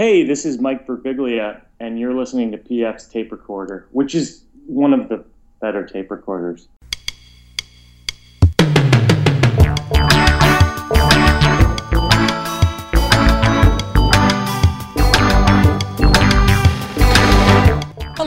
Hey, this is Mike Birbiglia, and you're listening to PF's tape recorder, which is one of the better tape recorders.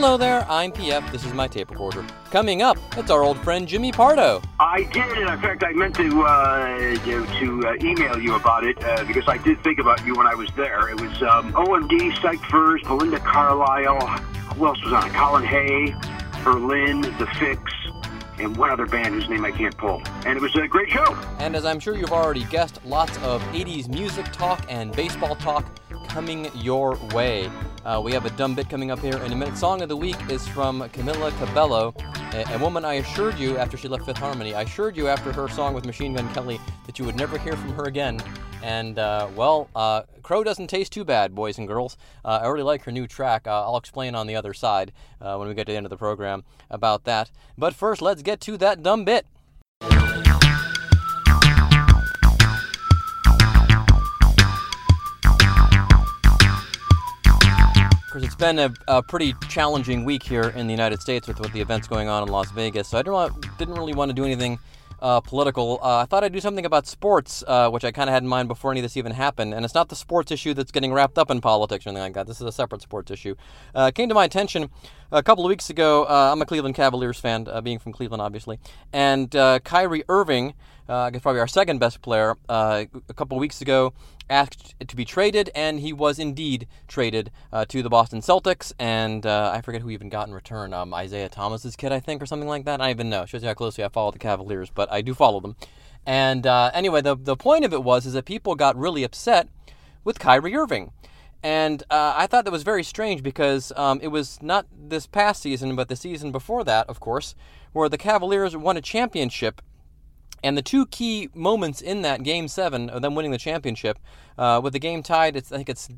Hello there, I'm PF. This is my tape recorder. Coming up, it's our old friend Jimmy Pardo. I did. In fact, I meant to uh, to, to uh, email you about it uh, because I did think about you when I was there. It was um, OMD, Psych Furs, Belinda Carlisle. Who else was on it? Colin Hay, Berlin, The Fixx, and one other band whose name I can't pull. And it was a great show. And as I'm sure you've already guessed, lots of 80s music talk and baseball talk coming your way. Uh, we have a dumb bit coming up here in a minute. Song of the week is from Camila Cabello, a, a, woman I assured you after she left Fifth Harmony. I assured you after her song with Machine Gun Kelly that you would never hear from her again. And, uh, well, uh, Crow doesn't taste too bad, boys and girls. Uh, I really like her new track. Uh, I'll explain on the other side uh, when we get to the end of the program about that. But first, let's get to that dumb bit. It's been a, a, pretty challenging week here in the United States with, with the events going on in Las Vegas. So I didn't, didn't really want to do anything uh, political. Uh, I thought I'd do something about sports, uh, which I kind of had in mind before any of this even happened. And it's not the sports issue that's getting wrapped up in politics or anything like that. This is a separate sports issue. Uh, came to my attention a couple of weeks ago. Uh, I'm a Cleveland Cavaliers fan, uh, being from Cleveland, obviously. And Kyrie Irving, I guess probably our second best player, a couple of weeks ago asked to be traded, and he was indeed traded uh, to the Boston Celtics. And uh, I forget who even got in return. Um, Isaiah Thomas's kid, I think, or something like that. I don't even know. Shows you how closely I follow the Cavaliers, but I do follow them. And uh, anyway, the the point of it was is that people got really upset with Kyrie Irving. And uh, I thought that was very strange because um, it was not this past season, but the season before that, of course, where the Cavaliers won a championship and the two key moments in that game seven of them winning the championship, uh, with the game tied, it's I think it's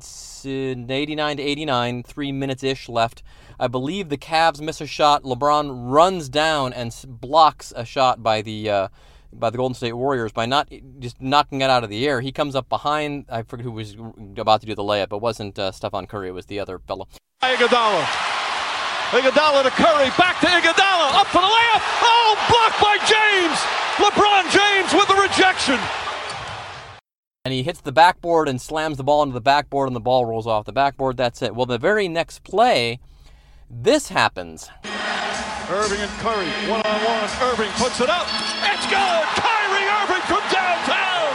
89 to 89, three minutes ish left. I believe the Cavs miss a shot. LeBron runs down and blocks a shot by the uh, by the Golden State Warriors by not just knocking it out of the air. He comes up behind. I forget who was about to do the layup. It wasn't uh, Stephen Curry. It was the other fellow. Iguodala. Iguodala to Curry. Back to Iguodala. Up for the layup. Oh, blocked by James. LeBron James with the rejection. And he hits the backboard and slams the ball into the backboard, and the ball rolls off the backboard. That's it. Well, the very next play, this happens. Irving and Curry, one on one. Irving puts it up. It's good. Kyrie Irving from downtown.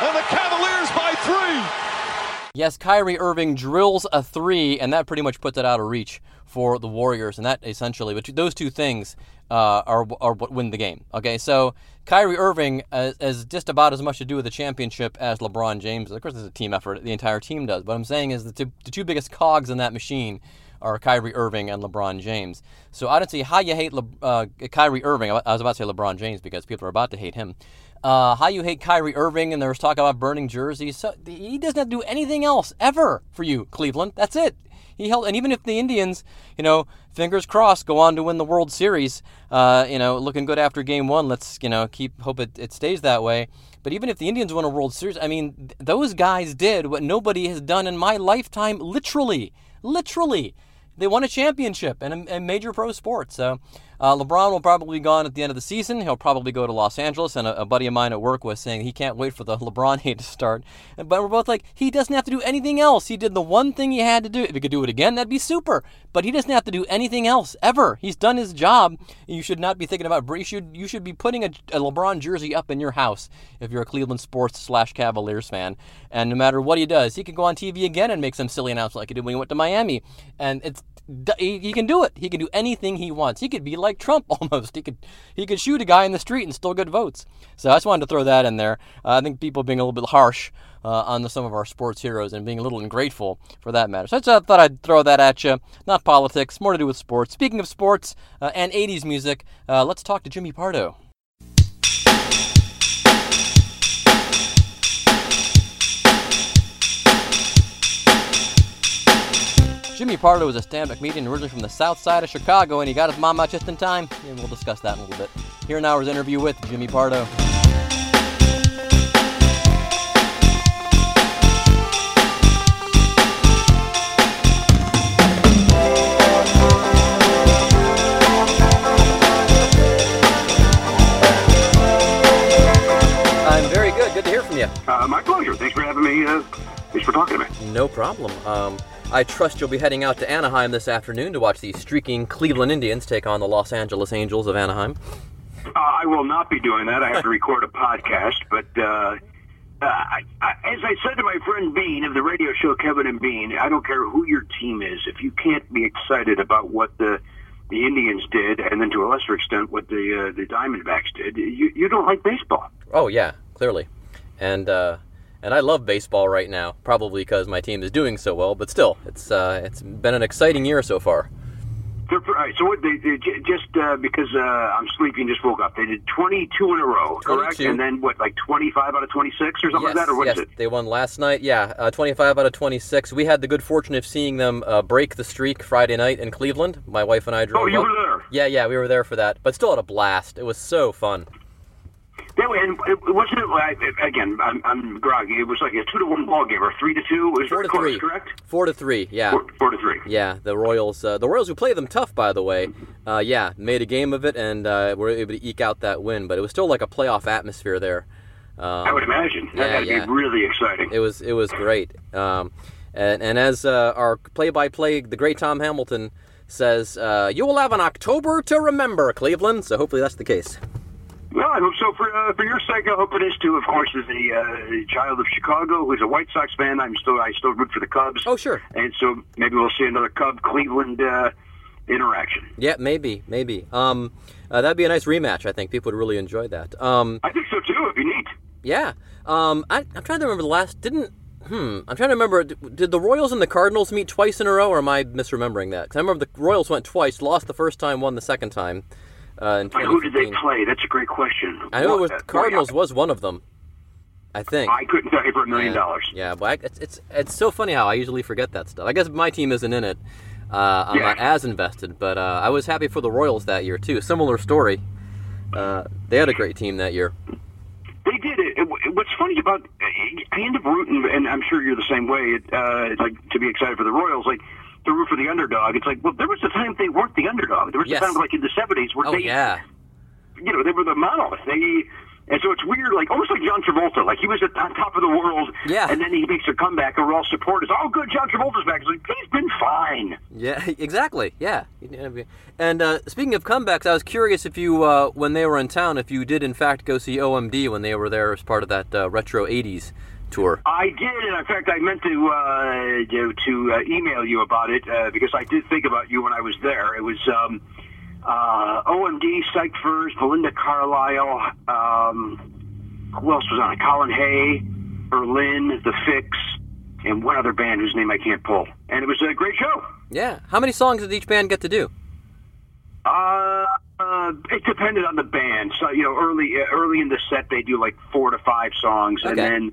And the Cavaliers by three. Yes, Kyrie Irving drills a three, and that pretty much puts it out of reach for the Warriors. And that essentially, but those two things uh, are, are what win the game. Okay, so Kyrie Irving has, has, just about as much to do with the championship as LeBron James. Of course, it's a team effort. The entire team does. What I'm saying is the two, the two biggest cogs in that machine are Kyrie Irving and LeBron James. So I don't see how you hate Le, uh, Kyrie Irving. I was about to say LeBron James because people are about to hate him. Uh, how you hate Kyrie Irving, and there was talk about burning jerseys. So he doesn't have to do anything else ever for you, Cleveland. That's it. He held, and even if the Indians, you know, fingers crossed, go on to win the World Series, uh, you know, looking good after Game One. Let's, you know, keep hope it, it stays that way. But even if the Indians win a World Series, I mean, th- those guys did what nobody has done in my lifetime. Literally, literally, they won a championship in a, a major pro sport. So uh, LeBron will probably be gone at the end of the season. He'll probably go to Los Angeles. And a, a, buddy of mine at work was saying he can't wait for the LeBron hate to start. But we're both like, he doesn't have to do anything else. He did the one thing he had to do. If he could do it again, that'd be super. But he doesn't have to do anything else ever. He's done his job. You should not be thinking about. You should you should be putting a, a LeBron jersey up in your house if you're a Cleveland sports slash Cavaliers fan. And no matter what he does, he can go on TV again and make some silly announcement like he did when he went to Miami. And it's he, he can do it. He can do anything he wants. He could be like Trump almost. He could he could shoot a guy in the street and still get votes. So I just wanted to throw that in there. Uh, I think people being a little bit harsh uh, on the, some of our sports heroes and being a little ungrateful for that matter. So I just thought I'd throw that at you. Not politics, more to do with sports. Speaking of sports uh, and 80s music, uh, let's talk to Jimmy Pardo. Jimmy Pardo was a stand-up comedian originally from the south side of Chicago, and he got his mom out just in time, and we'll discuss that in a little bit. Here now is an interview with Jimmy Pardo. good to hear from you. Uh, my pleasure. Thanks for having me. Uh, thanks for talking to me. No problem. Um, I trust you'll be heading out to Anaheim this afternoon to watch the streaking Cleveland Indians take on the Los Angeles Angels of Anaheim. Uh, I will not be doing that. I have to record a podcast, but uh, uh, I, I, as I said to my friend Bean of the radio show Kevin and Bean, I don't care who your team is. If you can't be excited about what the the Indians did, and then to a lesser extent what the uh, the Diamondbacks did, you you don't like baseball. Oh yeah, clearly, and uh, and I love baseball right now, probably because my team is doing so well. But still, it's uh, it's been an exciting year so far. All right, so what they, they just uh, because uh, I'm sleeping, just woke up. They did 22 in a row, correct? 22. And then what, like 25 out of 26 or something like that, or what is yes, it? they won last night. Yeah, uh, 25 out of 26. We had the good fortune of seeing them uh, break the streak Friday night in Cleveland. My wife and I drove. Oh, you up. were there. Yeah, yeah, we were there for that, but still had a blast. It was so fun. That way, and it wasn't it again? I'm, I'm groggy. It was like a two to one ball game or three to two. It was Four to close, three. correct? Four to three. Yeah. Four, four to three. Yeah, the Royals, uh, the Royals who play them tough, by the way, uh, yeah, made a game of it and uh, were able to eke out that win. But it was still like a playoff atmosphere there. Um, I would imagine that yeah, had to yeah. be really exciting. it was it was great. Um, and, and as uh, our play-by-play, the great Tom Hamilton says, uh, "You will have an October to remember, Cleveland." So hopefully that's the case. Well, I hope so for uh, for your sake. I hope it is too. Of course, as a uh, child of Chicago, who's a White Sox fan, I'm still I still root for the Cubs. Oh, sure. And so maybe we'll see another Cub Cleveland uh, interaction. Yeah, maybe, maybe. Um, uh, that'd be a nice rematch. I think people would really enjoy that. Um, I think so too. It'd be neat. Yeah. Um, I, I'm trying to remember the last. Didn't. Hmm. I'm trying to remember. Did the Royals and the Cardinals meet twice in a row, or am I misremembering that? 'Cause I remember the Royals went twice, lost the first time, won the second time. Uh, who did they play? That's a great question. I know it was What- the Cardinals was one of them. I think. I couldn't tell you for a million yeah. dollars. Yeah, but I, it's, it's it's so funny how I usually forget that stuff. I guess my team isn't in it. Uh, I'm Yeah. not as invested, but uh, I was happy for the Royals that year too. Similar story. Uh, they had a great team that year. They did it. it. What's funny about I end up rooting, and I'm sure you're the same way. It, uh, it's like to be excited for the Royals, like root for the underdog. It's like, well, there was a time they weren't the underdog. There was Yes. a time like in the '70s where Oh they, yeah. you know, they were the monolith. They, and so it's weird, like almost like John Travolta. Like he was at on top of the world, Yeah. and then he makes a comeback, and we're all supporters. Oh, good, John Travolta's back. It's like he's been fine. Yeah, exactly. Yeah. And uh, speaking of comebacks, I was curious if you, uh, when they were in town, if you did in fact go see OMD when they were there as part of that uh, retro '80s tour. I did, and in fact, I meant to uh, to, to uh, email you about it uh, because I did think about you when I was there. It was um, uh, OMD, Psych Furs, Belinda Carlisle. Um, who else was on it? Colin Hay, Berlin, The Fixx, and one other band whose name I can't pull. And it was a great show. Yeah. How many songs did each band get to do? Uh, uh, it depended on the band. So you know, early uh, early in the set, they do like four to five songs, and then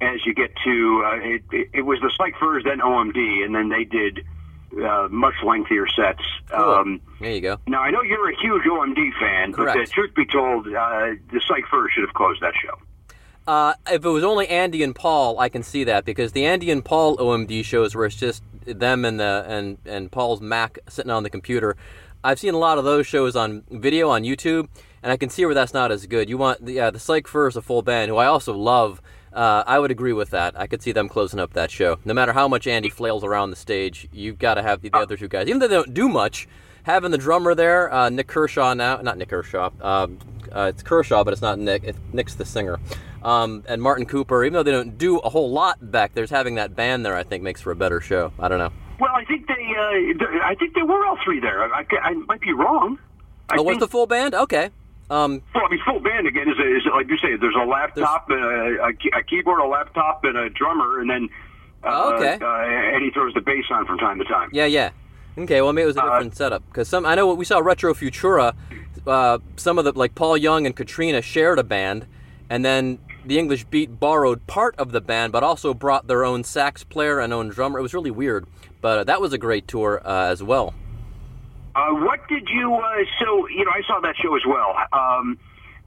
as you get to uh, it, it, it was the Psych Furs, then OMD, and then they did uh, much lengthier sets. Cool. Um, There you go. now I know you're a huge OMD fan, but uh, Correct. truth be told, uh, the Psych Furs should have closed that show. Uh, if it was only Andy and Paul, I can see that because the Andy and Paul OMD shows where it's just them and the and and Paul's Mac sitting on the computer. I've seen a lot of those shows on video on YouTube, and I can see where that's not as good. You want the yeah, the Psych Furs, a full band, who I also love. Uh, I would agree with that. I could see them closing up that show. No matter how much Andy flails around the stage, you've got to have the, the other two guys, even though they don't do much. Having the drummer there, uh, Nick Kershaw now, not Nick Kershaw. Um, uh, it's Kershaw, but it's not Nick. It's, Nick's the singer. Um, and Martin Cooper, even though they don't do a whole lot back there's having that band there, I think makes for a better show. I don't know. Well, I think they, uh, I think they were all three there. I, I, I might be wrong. I oh, was think- the full band? Okay. Um, Well, I mean, full band again is, is like you say. There's a laptop, and a, a, a keyboard, a laptop, and a drummer, and then uh, Oh, okay. uh, and he throws the bass on from time to time. yeah, yeah. Okay, well maybe it was a Uh, different setup because some I know what we saw Retro Futura. Uh, some of the like Paul Young and Katrina shared a band, and then the English Beat borrowed part of the band, but also brought their own sax player and own drummer. It was really weird, but uh, that was a great tour uh, as well. Uh, what did you? Uh, so you know, I saw that show as well. Um,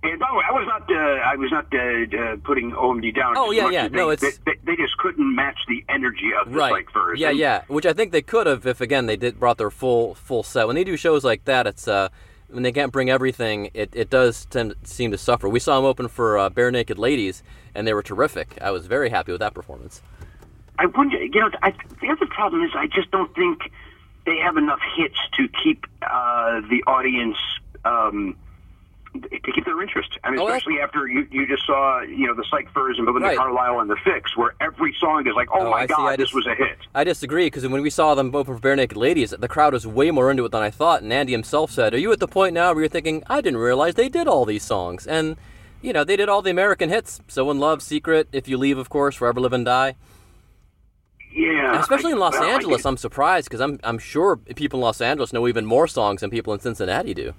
and by the way, I was not. Uh, I was not uh, uh, putting OMD down. Oh, yeah, yeah. as No, they, it's- they, they just couldn't match the energy of the right. Furs. Yeah, And- yeah. Which I think they could have if again they did brought their full full set. When they do shows like that, it's uh when they can't bring everything, it, it does tend seem to suffer. We saw them open for uh, Barenaked Ladies, and they were terrific. I was very happy with that performance. I wonder. You know, I, the other problem is I just don't think they have enough hits to keep uh, the audience. Um, to keep their interest. I mean, Oh, that's- especially after you, you just saw, you know, the Psych Furs and Belinda Right. Carlisle and the Fixx, where every song is like, oh, Oh, my I. God, this was a hit. I disagree because when we saw them both for Barenaked Ladies, the crowd was way more into it than I thought. And Andy himself said, "Are you at the point now where you're thinking I didn't realize they did all these songs?" And you know, they did all the American hits. So in Love, Secret, If You Leave, of course, Forever Live and Die. Yeah. Especially in Los well, Angeles, I'm surprised because I'm I'm sure people in Los Angeles know even more songs than people in Cincinnati do.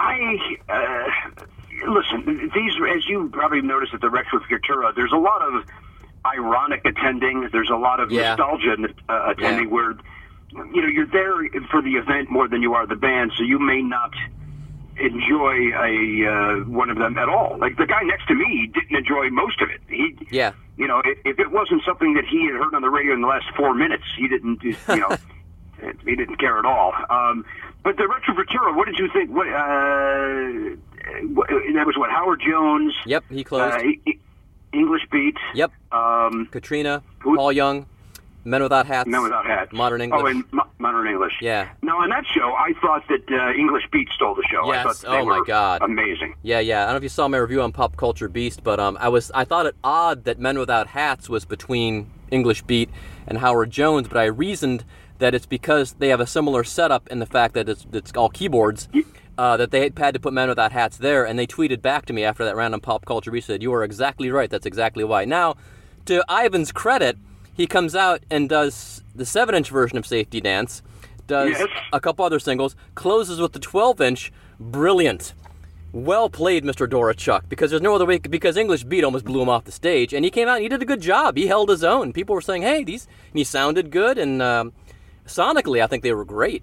I uh, listen. These, as you probably noticed at the Retro Futura, there's a lot of ironic attending. There's a lot of Yeah. nostalgia uh, attending, Yeah. where you know you're there for the event more than you are the band, so you may not enjoy a uh, one of them at all. Like the guy next to me didn't enjoy most of it. He, Yeah. You know, if, if it wasn't something that he had heard on the radio in the last four minutes, he didn't, you know, he didn't care at all. Um, but the Retro Futura, what did you think? What uh, what- that was what Howard Jones. Yep, he closed. Uh, E- E- English Beat. Yep, Um, Katrina, Who- Paul Young, Men Without Hats, Men Without Hats. Modern English. Oh, and Mo- Modern English. Yeah. Now, on that show, I thought that uh, English Beat stole the show. I Yes. thought they Oh, my were God. Amazing. Yeah, yeah. I don't know if you saw my review on Pop Culture Beast, but um, I was I thought it odd that Men Without Hats was between English Beat and Howard Jones, but I reasoned that it's because they have a similar setup in the fact that it's it's all keyboards. Uh, that they had to put Men Without Hats there, and they tweeted back to me after that random Pop Culture Beast said, "You are exactly right. That's exactly why." Now, to Ivan's credit, he comes out and does the seven-inch version of Safety Dance, does Yes. a couple other singles, closes with the 12-inch. Brilliant. Well played, Mr. Doroschuk, because there's no other way. Because English Beat almost blew him off the stage, and he came out and he did a good job. He held his own. People were saying, "Hey, these," and he sounded good, and um, sonically, I think they were great.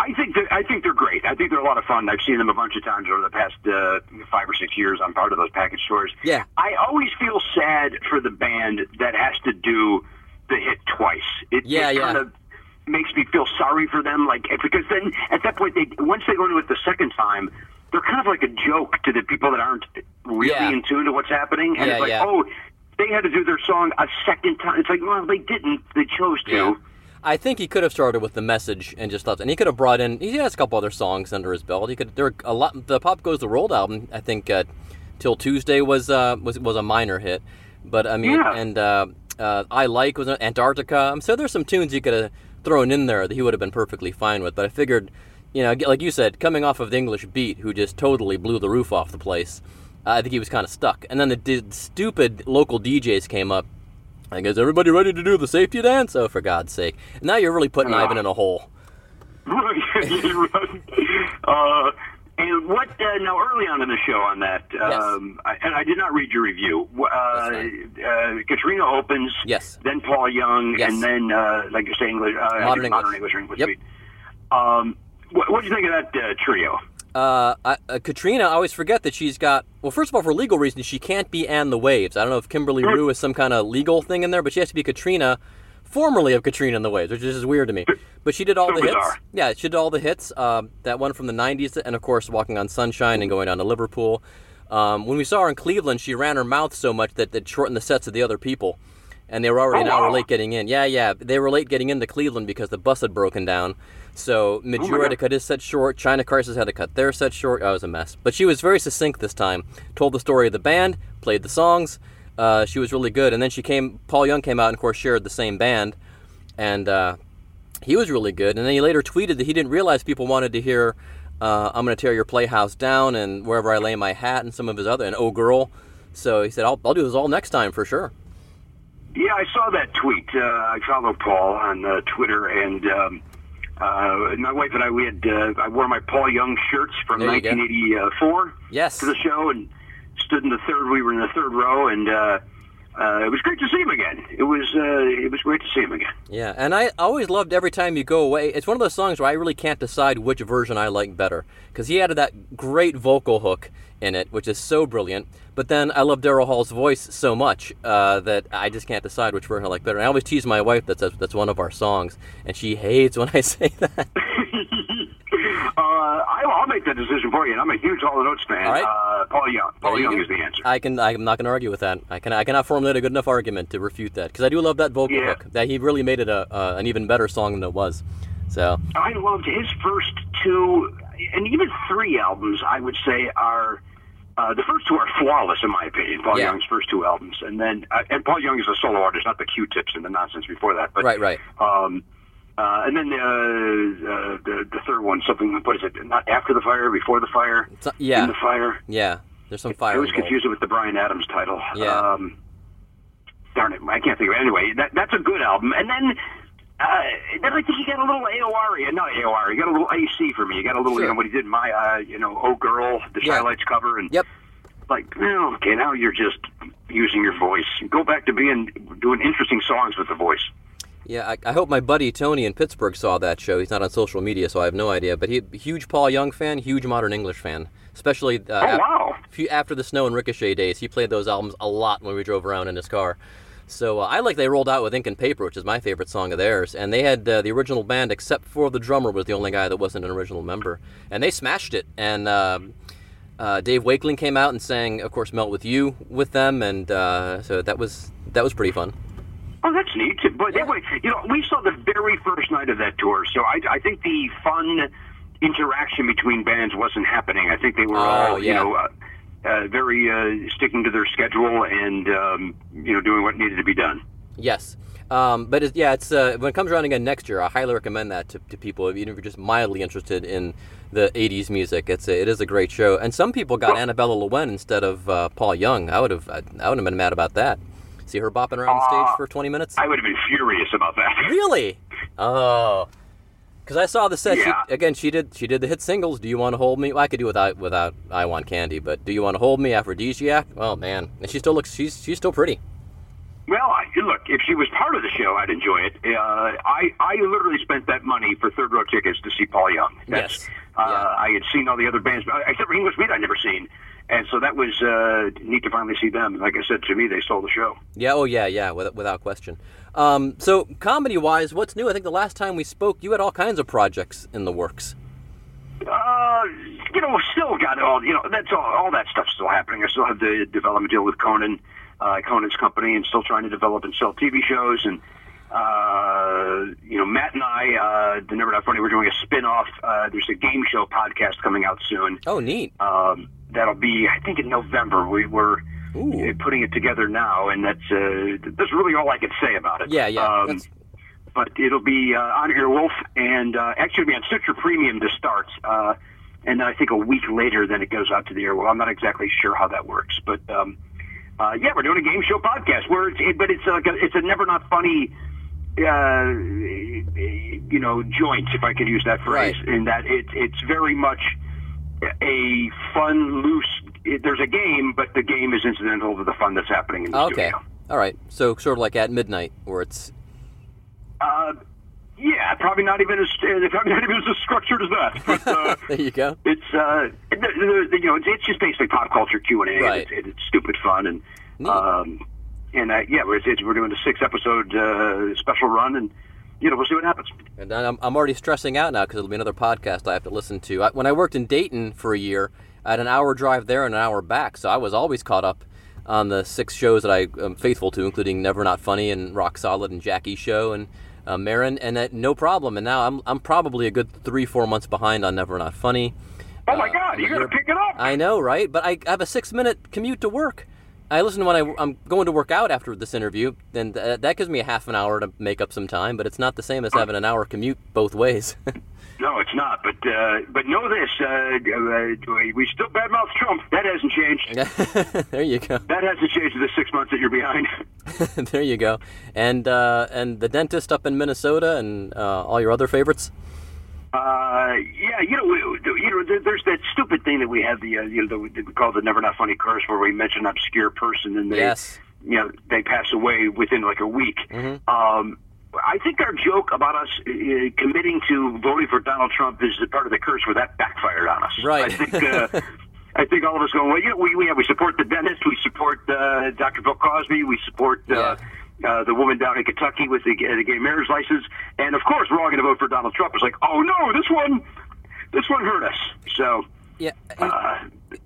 I think that I think they're great. I think they're a lot of fun. I've seen them a bunch of times over the past uh, five or six years. I'm part of those package tours. Yeah. I always feel sad for the band that has to do the hit twice. It, Yeah, it yeah. kind of makes me feel sorry for them. Like because then at that point, they once they go into it the second time, they're kind of like a joke to the people that aren't really Yeah. in tune to what's happening. And Yeah, it's like, yeah. oh, they had to do their song a second time. It's like, well, they didn't. They chose to. I think he could have started with the message and just left, and he could have brought in. He has a couple other songs under his belt. He could. There were a lot. The Pop Goes the World album, I think, uh, till Tuesday was uh, was was a minor hit, but I mean, Yeah. and uh, uh, I like was Antarctica. Um, so there's some tunes you could have thrown in there that he would have been perfectly fine with. But I figured, you know, like you said, coming off of the English Beat, who just totally blew the roof off the place. Uh, I think he was kind of stuck. And then the d- stupid local DJs came up like, is everybody ready to do the safety dance? Oh, for God's sake. Now you're really putting Yeah. Ivan in a hole. uh, and what uh, now? Early on in the show, on that, um, I, and I did not read your review. Uh, uh, Katrina opens, Yes. Then Paul Young, Yes. and then uh, like you say, English, uh, Modern English. modern English, English Yep. Um, what what do you think of that uh, trio? Uh, I, uh, Katrina, I always forget that she's got. Well, first of all, for legal reasons, she can't be and the Waves. I don't know if Kimberley Rew is some kind of legal thing in there, but she has to be Katrina, formerly of Katrina and the Waves, which is just weird to me. But she did all So the hits. Yeah, she did all the hits. Um, that one from the '90s, and of course, Walking on Sunshine and going down to Liverpool. Um, when we saw her in Cleveland, she ran her mouth so much that that shortened the sets of the other people, and they were already Oh, an hour wow. late getting in. Yeah, yeah, they were late getting into Cleveland because the bus had broken down. So Midge Ure God. had to cut his set short. China Crisis had to cut their set short. Oh, it was a mess. But she was very succinct this time. Told the story of the band, played the songs. Uh, she was really good. And then she came. Paul Young came out and of course shared the same band, and uh, he was really good. And then he later tweeted that he didn't realize people wanted to hear uh, "I'm going to tear your playhouse down" and "Wherever I Lay My Hat" and some of his other and "Oh Girl." So he said, "I'll, I'll do this all next time for sure." Yeah, I saw that tweet. Uh, I follow Paul on uh, Twitter, and um, uh, my wife and I we had uh, I wore my Paul Young shirts from There 1984 Yes. to the show, and stood in the third. We were in the third row, and uh, it was great to see him again. It was uh, it was great to see him again. Yeah, and I always loved every time you go away. It's one of those songs where I really can't decide which version I like better because he added that great vocal hook in it, which is so brilliant. But then I love Daryl Hall's voice so much uh, that I just can't decide which version I like better. And I always tease my wife that says that's one of our songs, and she hates when I say that. Uh, I, I'll make that decision for you. And I'm a huge Hall Oates fan. All right. Uh, Paul Young. Paul you Young is the answer. I can. I'm not going to argue with that. I can. I cannot formulate a good enough argument to refute that because I do love that vocal Yeah. hook. That he really made it a uh, an even better song than it was. So I loved his first two, and even three albums. I would say are uh, the first two are flawless in my opinion. Paul Yeah. Young's first two albums, and then uh, and Paul Young is a solo artist, not the Q-Tips and the nonsense before that. But right, right. Um, uh, and then uh, uh, the the third one, something. What is it? Not after the fire, before the fire, So- yeah. in the fire. Yeah, there's some I fire. always involved. confuse it with the Bryan Adams title. Yeah. Um, darn it, I can't think of it. Anyway, that, that's a good album. And then, uh, then I think you got a little AOR, not AOR, you got a little AC for me. You got a little, Sure. you know, what he did, my, uh, you know, Oh Girl, the Yeah. Chi-Lites cover, and Yep. like, well, okay, now you're just using your voice. Go back to being doing interesting songs with the voice. Yeah, I, I hope my buddy Tony in Pittsburgh saw that show. He's not on social media, so I have no idea. But he huge Paul Young fan, huge Modern English fan, especially uh, Oh, wow. few- after the Snow and Ricochet days. He played those albums a lot when we drove around in his car. So uh, I like they rolled out with Ink and Paper, which is my favorite song of theirs. And they had uh, the original band, except for the drummer was the only guy that wasn't an original member, and they smashed it. And um, uh, Dave Wakeling came out and sang, of course, "Melt with You" with them, and uh, so that was that was pretty fun. Oh, that's neat. But anyway, you know, we saw the very first night of that tour, so I, I think the fun interaction between bands wasn't happening. I think they were Oh, all, you know, uh, uh, very uh, sticking to their schedule and um, you know doing what needed to be done. Yes. Um, but it's, yeah, it's uh, when it comes around again next year, I highly recommend that to, to people, even if you're just mildly interested in the '80s music. It's a, it is a great show, and some people got Annabella Lwin instead of uh, Paul Young. I would have I, I would have been mad about that. See her bopping around the stage Uh, for 20 minutes. I would have been furious about that. Really? Oh. Because I saw the set. Yeah. She, again, she did. She did the hit singles. Do you want to hold me? Well, I could do without without I want candy. But do you want to hold me? Aphrodisiac. Oh man, and she still looks. She's she's still pretty. Well, I, look, if she was part of the show, I'd enjoy it. Uh, I I literally spent that money for third row tickets to see Paul Young. Yes. Uh, Yeah. I had seen all the other bands, except for English Beat, I'd never seen, and so that was uh, neat to finally see them. Like I said, to me, they stole the show. Yeah. Oh yeah. Yeah. Without, without question. Um, so comedy wise, what's new? I think the last time we spoke, you had all kinds of projects in the works. Uh, you know, still got all you know. That's all. All that stuff's still happening. I still have the development deal with Conan, uh, Conan's company, and still trying to develop and sell TV shows. And uh, you know, Matt and I, uh, the Never Not Funny, we're doing a spin-off. Uh, there's a game show podcast coming out soon. Oh, neat. Um, that'll be, I think, in November. We were Ooh. uh, putting it together now, and that's uh, that's really all I can say about it. Yeah. Yeah. Um, but it'll be uh, on Earwolf, and uh, actually it'll be on Stitcher Premium to start, uh, and then I think a week later, then it goes out to the Earwolf. I'm not exactly sure how that works, but um, uh, yeah, we're doing a game show podcast where it's, it, but it's like a, it's a never not funny, uh, you know, joint if I could use that phrase, Right. in that it, it's very much a fun, loose. It, there's a game, but the game is incidental to the fun that's happening in the okay. studio. All right. So sort of like at midnight, where it's Uh, yeah, probably not even as uh, probably not even as structured as that. But, uh, there you go. it's uh, the, the, the, you know, it's, it's just basically pop culture Q and A. Right. It's, it's stupid fun and Neat. um, and uh, yeah, we're it's, we're doing a six episode uh, special run and you know we'll see what happens. And I'm, I'm already stressing out now because it'll be another podcast I have to listen to. I, when I worked in Dayton for a year, I had an hour drive there and an hour back, so I was always caught up on the six shows that I am faithful to, including Never Not Funny and Rock Solid and Jackie show and uh, Marin, and that no problem. And now I'm I'm probably a good three four months behind on Never Not Funny. Oh my Uh, God, you got to pick it up. I know, right? But I I have a six minute commute to work. I listen to when I, I'm going to work out after this interview, then th- that gives me a half an hour to make up some time. But it's not the same as having an hour commute both ways. no, it's not. But uh, but know this: uh, uh, we still badmouth Trump. That hasn't changed. there you go. That hasn't changed in the six months that you're behind. there you go. And uh, and the dentist up in Minnesota and uh, all your other favorites. Uh, yeah, you know, we, you know, there's that stupid thing that we have the, uh, you know, the, we call the never not funny curse, where we mention an obscure person and they, Yes. you know, they pass away within like a week. Mm-hmm. Um, I think our joke about us uh, committing to voting for Donald Trump is part of the curse where that backfired on us. Right. I think. Uh, I think all of us going, well, you know, we, we, yeah, we support the dentist, we support uh, Dr. Bill Cosby, we support uh, uh, the woman down in Kentucky with the, uh, the gay marriage license, and of course, we're all going to vote for Donald Trump. It's like, oh no, this one, this one hurt us. So Yeah, uh,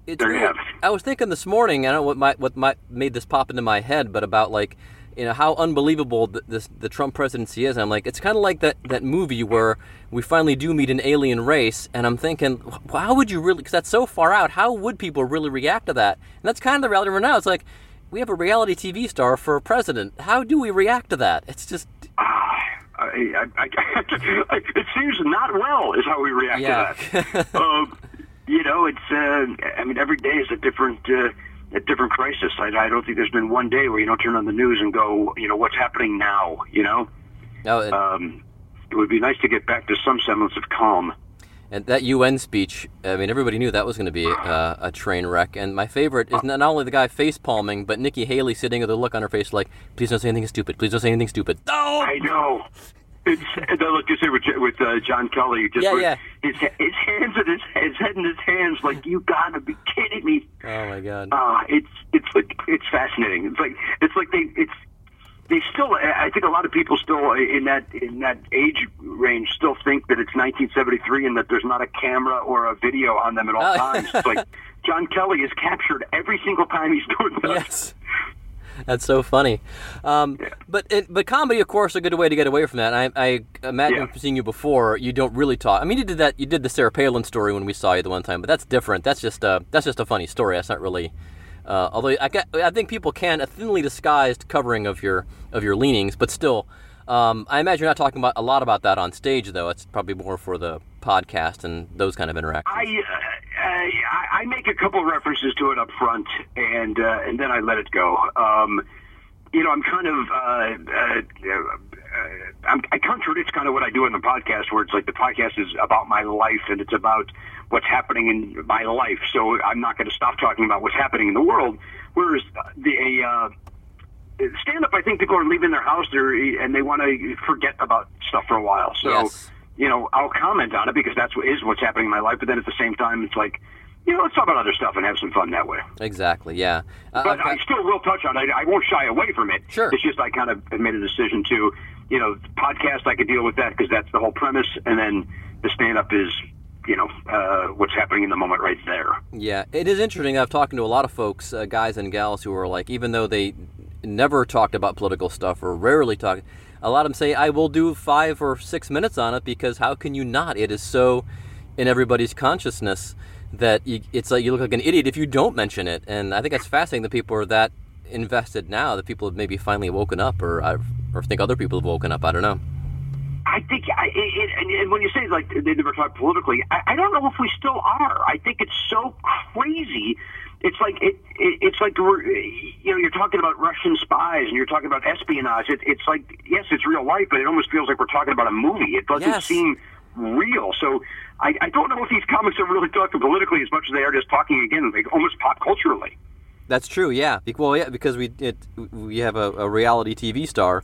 it's there you have it. I was thinking this morning. I don't know what my what my made this pop into my head, but about like you know how unbelievable th- this the Trump presidency is. I'm like, it's kind of like that that movie where we finally do meet an alien race, and I'm thinking, how would you really? Because that's so far out. How would people really react to that? And that's kind of the reality right now. It's like we have a reality TV star for a president. How do we react to that? It's just I, I, I, it seems not well is how we react Yeah. to that. um, you know, it's. Uh, I mean, every day is a different. Uh, a different crisis. I, I don't think there's been one day where you don't turn on the news and go, you know, what's happening now. You know, no, it- um, it would be nice to get back to some semblance of calm. And that UN speech, I mean, everybody knew that was going to be uh, a train wreck. And my favorite is not only the guy face palming, but Nikki Haley sitting with a look on her face like, please don't say anything stupid. Please don't say anything stupid. Oh! I know. It's and then look, you say with with uh, John Kelly, just Yeah, yeah. his his hands in his his head in his hands, like you gotta be kidding me. Oh, my God. Uh, it's it's like it's fascinating. It's like it's like they it's they still. I think a lot of people still in that in that age range still think that it's 1973 and that there's not a camera or a video on them at all Oh. times. It's like John Kelly is captured every single time he's doing that. Yes. That's so funny. Um, but it, but comedy, of course, a good way to get away from that. I, I imagine Yeah. seeing you before, you don't really talk. I mean, you did that. You did the Sarah Palin story when we saw you the one time, but that's different. That's just a that's just a funny story. That's not really. Uh, although I, I think people can a thinly disguised covering of your of your leanings, but still, um, I imagine you're not talking about a lot about that on stage, though. It's probably more for the podcast and those kind of interactions. I, uh, I I make a couple references to it up front, and uh, and then I let it go. Um, you know, I'm kind of uh, uh, uh, I'm, I contradict kind of what I do in the podcast, where it's like the podcast is about my life and it's about what's happening in my life. So I'm not going to stop talking about what's happening in the world. Whereas the uh, stand up, I think people are leaving their house there and they want to forget about stuff for a while. So Yes. you know, I'll comment on it because that's what is what's happening in my life. But then at the same time, it's like, you know, let's talk about other stuff and have some fun that way. exactly. Yeah. Uh, But I still will touch on it. I won't shy away from it. Sure. It's just I kind of made a decision to, you know, podcast I could deal with that because that's the whole premise, and then the stand up is, you know, uh, what's happening in the moment right there. Yeah, it is interesting. I've talked to a lot of folks, uh, guys and gals, who are like, even though they never talked about political stuff or rarely talk, a lot of them say, I will do five or six minutes on it because how can you not? It is so in everybody's consciousness that you, it's like you look like an idiot if you don't mention it. And I think that's fascinating that people are that invested now, that people have maybe finally woken up or, I- or think other people have woken up. I don't know. I think, I, it, and, and when you say like they never talk politically, I, I don't know if we still are. I think it's so crazy. It's like it, it it's like we're, you know you're talking about Russian spies and you're talking about espionage. It, it's like yes, it's real life, but it almost feels like we're talking about a movie. It doesn't Yes. seem real. So I, I don't know if these comics are really talking politically as much as they are just talking again, like almost pop culturally. That's true. Yeah. Well, yeah, because we it, we have a, a reality TV star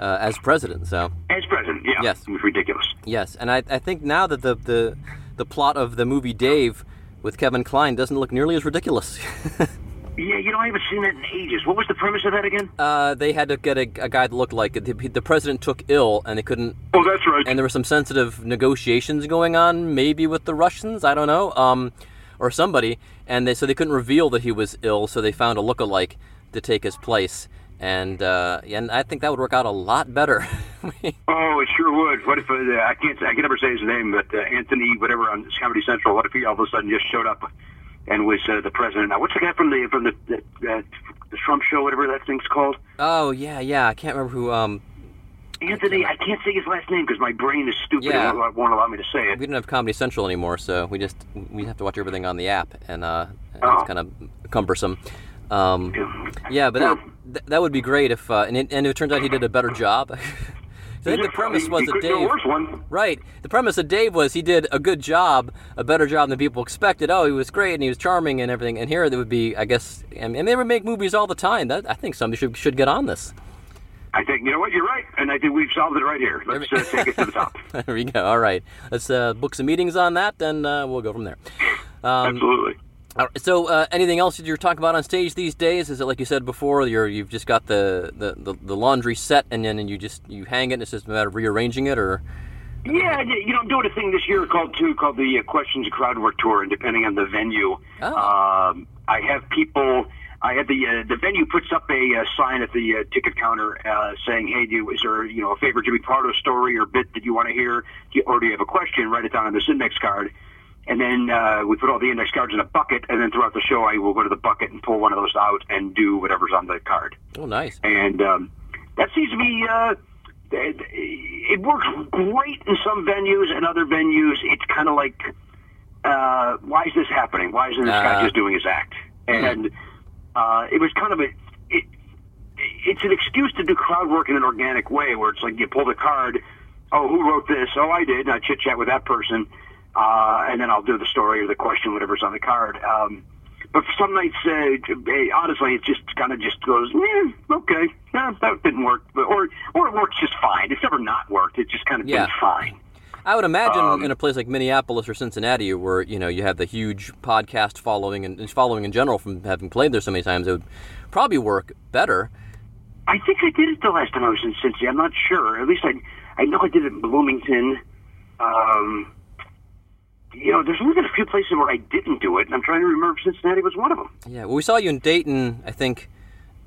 uh, as president. So As president, yeah, Yes. it was ridiculous. yes, and I, I think now that the, the the plot of the movie Dave with Kevin Kline doesn't look nearly as ridiculous. Yeah, you know, I haven't seen that in ages. What was the premise of that again? uh, they had to get a, a guy that looked like the, the president took ill, and they couldn't. Oh, that's right. And there were some sensitive negotiations going on, maybe with the Russians. I don't know, um, or somebody, and they so they couldn't reveal that he was ill, so they found a look-alike to take his place. And uh, and I think that would work out a lot better. Oh, it sure would. What if uh, I can't? I can never say his name, but uh, Anthony, whatever, on Comedy Central. What if he all of a sudden just showed up and was uh, the president? Now, what's the guy from the from the the, uh, the Trump show, whatever that thing's called? Oh yeah, yeah. I can't remember who. Um, Anthony. I can't say his last name because my brain is stupid. Yeah. and won't, won't allow me to say it. we don't have Comedy Central anymore, so we just we have to watch everything on the app, and uh, Oh. it's kind of cumbersome. Um, yeah, but that, that would be great if uh, and it, and it turns out he did a better job. I think the premise was that could do a Dave. one. Right. The premise of Dave was he did a good job, a better job than people expected. Oh, he was great and he was charming and everything. And here there would be, I guess, and, and they would make movies all the time. That I think somebody should should get on this. I think you know what you're right, and I think we've solved it right here. Let's uh, take it to the top. there we go. All right. Let's uh, book some meetings on that, and uh, we'll go from there. Um, Absolutely. Right, so, uh, anything else that you're talking about on stage these days? Is it like you said before? You're you've just got the, the, the, the laundry set, and then and you just you hang it, and it's just a matter of rearranging it, or Yeah, you know, I'm doing a thing this year called too called the uh, Questions Crowd Work Tour, and depending on the venue, Oh. um, I have people. I had the uh, the venue puts up a uh, sign at the uh, ticket counter uh, saying, "Hey, do is there you know a favorite Jimmy Pardo story or bit that you want to hear, Do you- or do you have a question? Write it down on this index card." And then uh, we put all the index cards in a bucket, and then throughout the show, I will go to the bucket and pull one of those out and do whatever's on the card. Oh, nice. and um, that seems to be uh, it, it works great in some venues and other venues. It's kind of like uh, why is this happening? Why isn't this guy just doing his act? And uh, it was kind of a it, it's an excuse to do crowd work in an organic way where it's like you pull the card oh who wrote this? Oh i did. And i chit chat with that person uh, and then i'll do the story or the question whatever's on the card um, but for some nights, uh, honestly, it just kind of just goes, eh, okay, yeah, that didn't work, But- or or it works just fine. It's never not worked. It's just kind of Yeah. been fine. I would imagine Um, in a place like Minneapolis or Cincinnati, where you know you have the huge podcast following and following in general from having played there so many times, it would probably work better. I think I did it the last time I was in Cincy. I'm not sure. At least I I know I did it in Bloomington. Um, you know, there's only been a few places where I didn't do it, and I'm trying to remember if Cincinnati was one of them. Yeah, well, we saw you in Dayton. I think,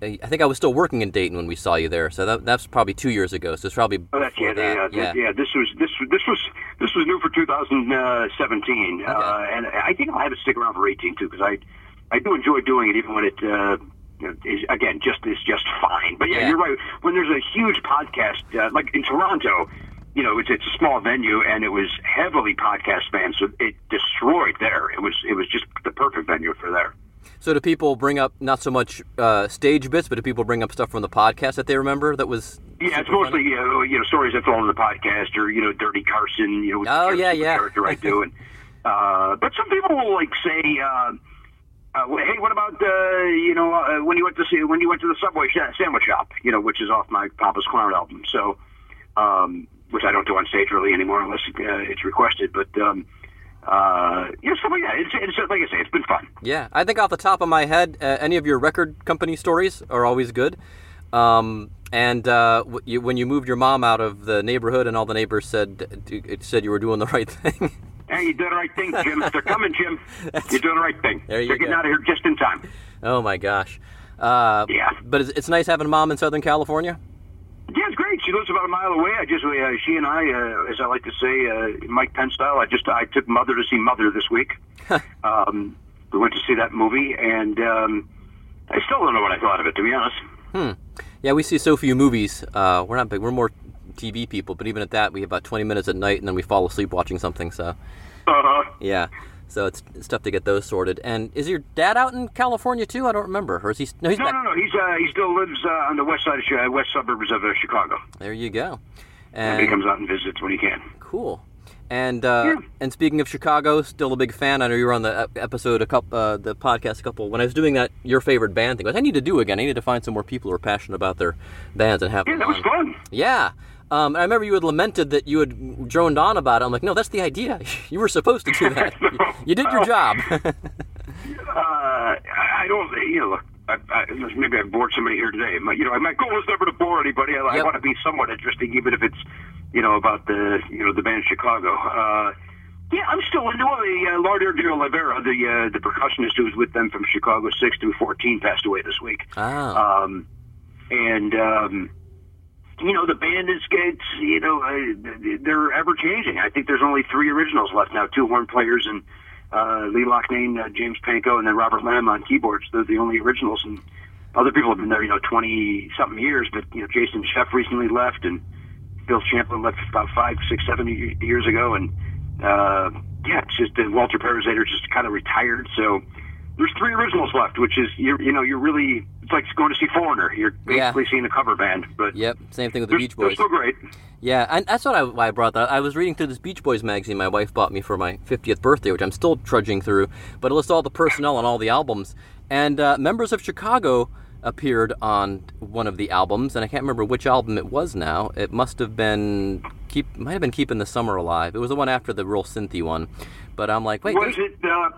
I think I was still working in Dayton when we saw you there. So that, that's probably two years ago. So it's probably Oh, that's yeah, that. yeah, yeah, This was this was- this was this was new for 2017, uh, and I think I'll have it stick around for 18 too, because I I do enjoy doing it, even when it uh, is again just is just fine. But yeah, Yeah. you're right. When there's a huge podcast, uh, like in Toronto, you know, it's it's a small venue, and it was heavily podcast fans, so it destroyed there. It was it was just the perfect venue for there. So do people bring up not so much uh, stage bits, but do people bring up stuff from the podcast that they remember that was? Yeah, it's mostly uh, you know stories that fall on the podcast, or you know, Dirty Carson. You know, Oh, yeah, yeah. character I do, and uh, but some people will like say, uh, uh, "Hey, what about uh, you know uh, when you went to see when you went to the Subway sa- sandwich shop? You know, which is off my Papa's Clown album. So, um, which I don't do on stage really anymore unless uh, it's requested. But um, uh, yeah, stuff like that. It's, it's like I say, it's been fun. Yeah, I think off the top of my head, uh, any of your record company stories are always good. Um, and uh, w- you, when you moved your mom out of the neighborhood, and all the neighbors said it said you were doing the right thing. Hey, you did the right thing, Jim. They're coming, Jim. You're doing the right thing. There you They're getting out of here just in time. oh my gosh. Uh, Yeah. But it's, it's nice having a mom in Southern California. She lives about a mile away. I just, uh, she and I, uh, as I like to say, uh, Mike Penn style. I just, I took Mother to see Mother this week. um, we went to see that movie, and um, I still don't know what I thought of it, to be honest. Hmm. Yeah, we see so few movies. Uh, we're not big. We're more TV people. But even at that, we have about 20 minutes at night, and then we fall asleep watching something. So Uh, yeah. So it's, it's tough to get those sorted. And is your dad out in California too? I don't remember. Or is he? No, he's no, back. no, no. He's uh, he still lives uh, on the west side of Chi- west suburbs of uh, Chicago. There you go. And he comes out and visits when he can. cool. And uh, Yeah. and speaking of Chicago, still a big fan. I know you were on the episode a couple, uh, the podcast a couple. When I was doing that, your favorite band thing, I was, I need to do again. I need to find some more people who are passionate about their bands and have. Yeah, that was fun. Yeah. Um, I remember you had lamented that you had droned on about it. I'm like, no, that's the idea. You were supposed to do that. You, you did your job. Uh, I don't, you know, I, I, maybe I bored somebody here today. My, you know, my goal is never to bore anybody. I, I want to be somewhat interesting, even if it's, you know, about the, you know, the band Chicago. Uh, yeah, I'm still into it. Uh, Laudir de Oliveira, the uh, the percussionist who was with them from Chicago 6 through 14, passed away this week. ah. Um, and um, you know the band is it's you know uh, they're ever changing. I think there's only three originals left now: two horn players and uh, Lee Loughnane, uh, James Pankow, and then Robert Lamm on keyboards. They're the only originals, and other people have been there you know twenty something years. But you know Jason Scheff recently left, and Bill Champlin left about five, six, seven years ago, and uh, yeah, it's just uh, Walter Parazaider just kind of retired. So there's three originals left, which is you you know you're really it's like going to see Foreigner. You're Yeah. basically seeing a cover band, but Yep. Same thing with the they're, Beach they're Boys. still great. Yeah, and that's what I, why I brought that. I was reading through this Beach Boys magazine my wife bought me for my 50th birthday, which I'm still trudging through. But it lists all the personnel on all the albums, and uh, members of Chicago appeared on one of the albums, and I can't remember which album it was now. It must have been keep might have been keeping the summer alive. It was the one after the real synthy one. But I'm like, wait, Was it uh,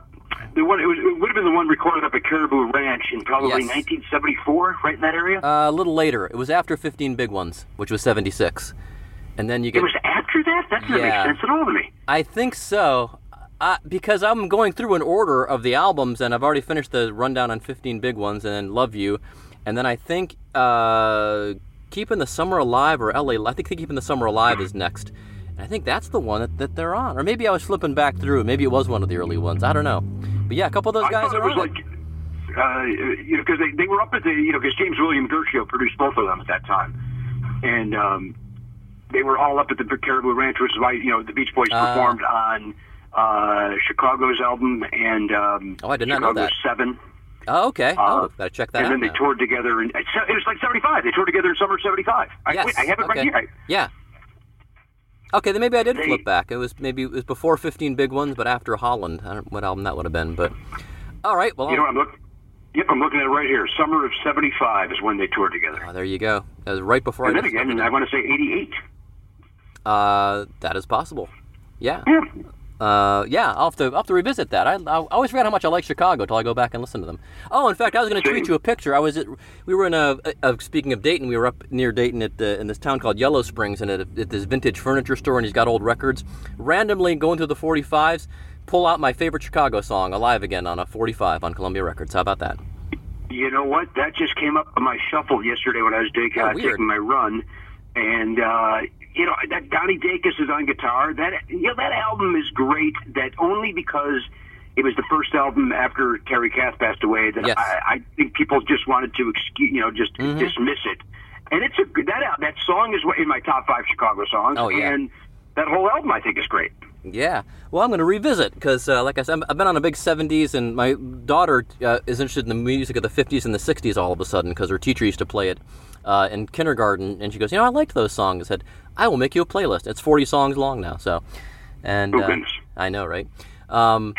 the one? It, was, it would have been the one recorded up at Caribou Ranch in probably Yes. 1974, right in that area. uh, a little later. It was after 15 Big Ones, which was 76, and then you get. it was after that? That doesn't Yeah. make sense at all to me. I think so. Uh, because I'm going through an order of the albums, and I've already finished the rundown on 15 big ones, and then Love You, and then I think uh, Keeping the Summer Alive or LA. I think Keeping the Summer Alive is next. I think that's the one that, that they're on, or maybe I was flipping back through. Maybe it was one of the early ones. I don't know. But yeah, a couple of those I guys are it was on. like, uh, you know, because they, they were up at the, you know, because James William Guercio produced both of them at that time, and um, they were all up at the Caribou Ranch, which is why you know the Beach Boys Ah. performed on uh, Chicago's album and um, Oh, I did not know Chicago's that. Seven. Oh, okay. Uh, oh, gotta check that and then they now. toured together, and it was like '75. They toured together in summer '75. I, Yes. wait, I have it okay. right here. I- Yeah. Okay, then maybe I did They- flip back. It was maybe it was before 15 big ones, but after Holland. I don't know what album that would have been, but all right. Well, You know, I'm looking. Yep, I'm looking at it right here. Summer of '75 is when they toured together. oh, there you go. That was right before and I then again, I want to say '88. Uh, that is possible. Yeah. Yeah. Uh, yeah. I'll have to I'll have to revisit that. I, I always forget how much I like Chicago till I go back and listen to them. Oh, in fact, I was going to tweet you a picture. I was at we were in a, a speaking of Dayton, we were up near Dayton at the, in this town called Yellow Springs, and at, at this vintage furniture store, and he's got old records. Randomly going through the 45s, pull out my favorite Chicago song, "Alive Again," on a 45 on Columbia Records. How about that? You know what? That just came up on my shuffle yesterday when I was take, Oh, uh, taking my run, and uh, you know that Donnie Dacus is on guitar. That you know that album is great. That only because it was the first album after Terry Kath passed away that Yes. I, I think people just wanted to excuse, you know, just Mm-hmm. dismiss it. And it's a that that song is in my top five Chicago songs. Oh, yeah. and that whole album I think is great. Yeah. Well, I'm going to revisit because, uh, like I said, I've been on a big 70s, and my daughter uh, is interested in the music of the 50s and the 60s all of a sudden because her teacher used to play it uh, in kindergarten, and she goes, "You know, I liked those songs." I said, "I will make you a playlist. It's 40 songs long now." So, and Oh, uh. I know, right? Um,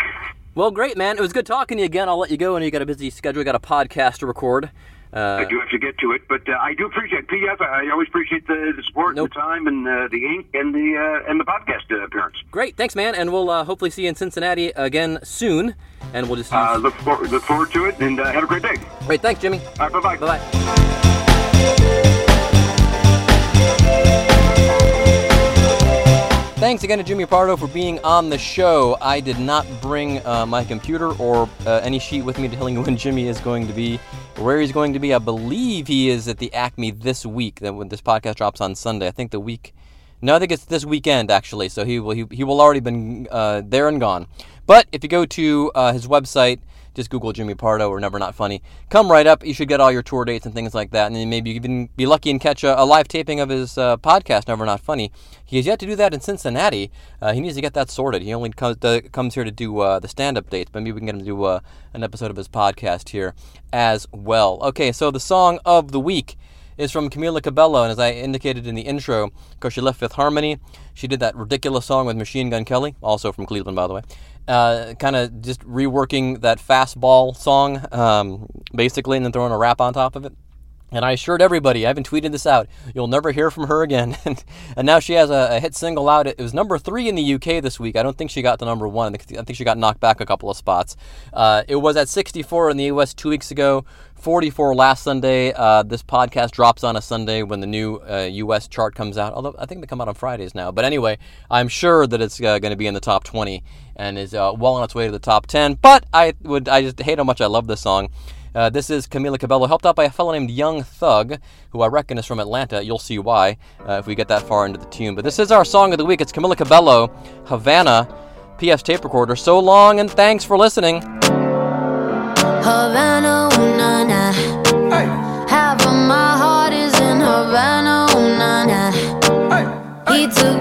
well, great, man. It was good talking to you again. I'll let you go. and you got a busy schedule. You got a podcast to record. I Uh, do have to get to it, but uh, I do appreciate PF. I always appreciate the, the support, Nope. and the time, and uh, the ink, and the uh, and the podcast uh, appearance. great, thanks, man. And we'll uh, hopefully see you in Cincinnati again soon. And we'll just use. Uh, look for, look forward to it, and uh, have a great day. great, thanks, Jimmy. All right, bye bye. Bye bye. Thanks again to Jimmy Pardo for being on the show. I did not bring uh, my computer or uh, any sheet with me to tell you when Jimmy is going to be, where he's going to be. I believe he is at the Acme this week. That when this podcast drops on Sunday, I think the week. No, I think it's this weekend actually. So he will he, he will already been uh, there and gone. But if you go to uh, his website, just Google Jimmy Pardo or Never Not Funny. Come right up. You should get all your tour dates and things like that. And then maybe you even be lucky and catch a, a live taping of his uh, podcast, Never Not Funny. He has yet to do that in Cincinnati. Uh, he needs to get that sorted. He only comes, to, comes here to do uh, the stand up dates. But maybe we can get him to do uh, an episode of his podcast here as well. Okay, so the song of the week is from Camila Cabello, and as I indicated in the intro, because she left Fifth Harmony, she did that ridiculous song with Machine Gun Kelly, also from Cleveland, by the way. Uh, kind of just reworking that fastball song, um, basically, and then throwing a rap on top of it. And I assured everybody, I haven't tweeted this out, you'll never hear from her again. and, now she has a, a hit single out. It was number three in the UK this week. I don't think she got to number one. I think, I think she got knocked back a couple of spots. Uh, it was at 64 in the US two weeks ago, 44 last Sunday. Uh, this podcast drops on a Sunday when the new uh, US chart comes out. Although I think they come out on Fridays now. But anyway, I'm sure that it's uh, going to be in the top 20 and is uh, well on its way to the top 10. But I would, I just hate how much I love this song. Uh, this is Camila Cabello, helped out by a fellow named Young Thug, who I reckon is from Atlanta. You'll see why uh, if we get that far into the tune. But this is our song of the week. It's Camila Cabello, Havana, PS tape recorder. So long and thanks for listening. Havana, ooh, na, na. Half of my heart is in Havana, ooh, na, na. He took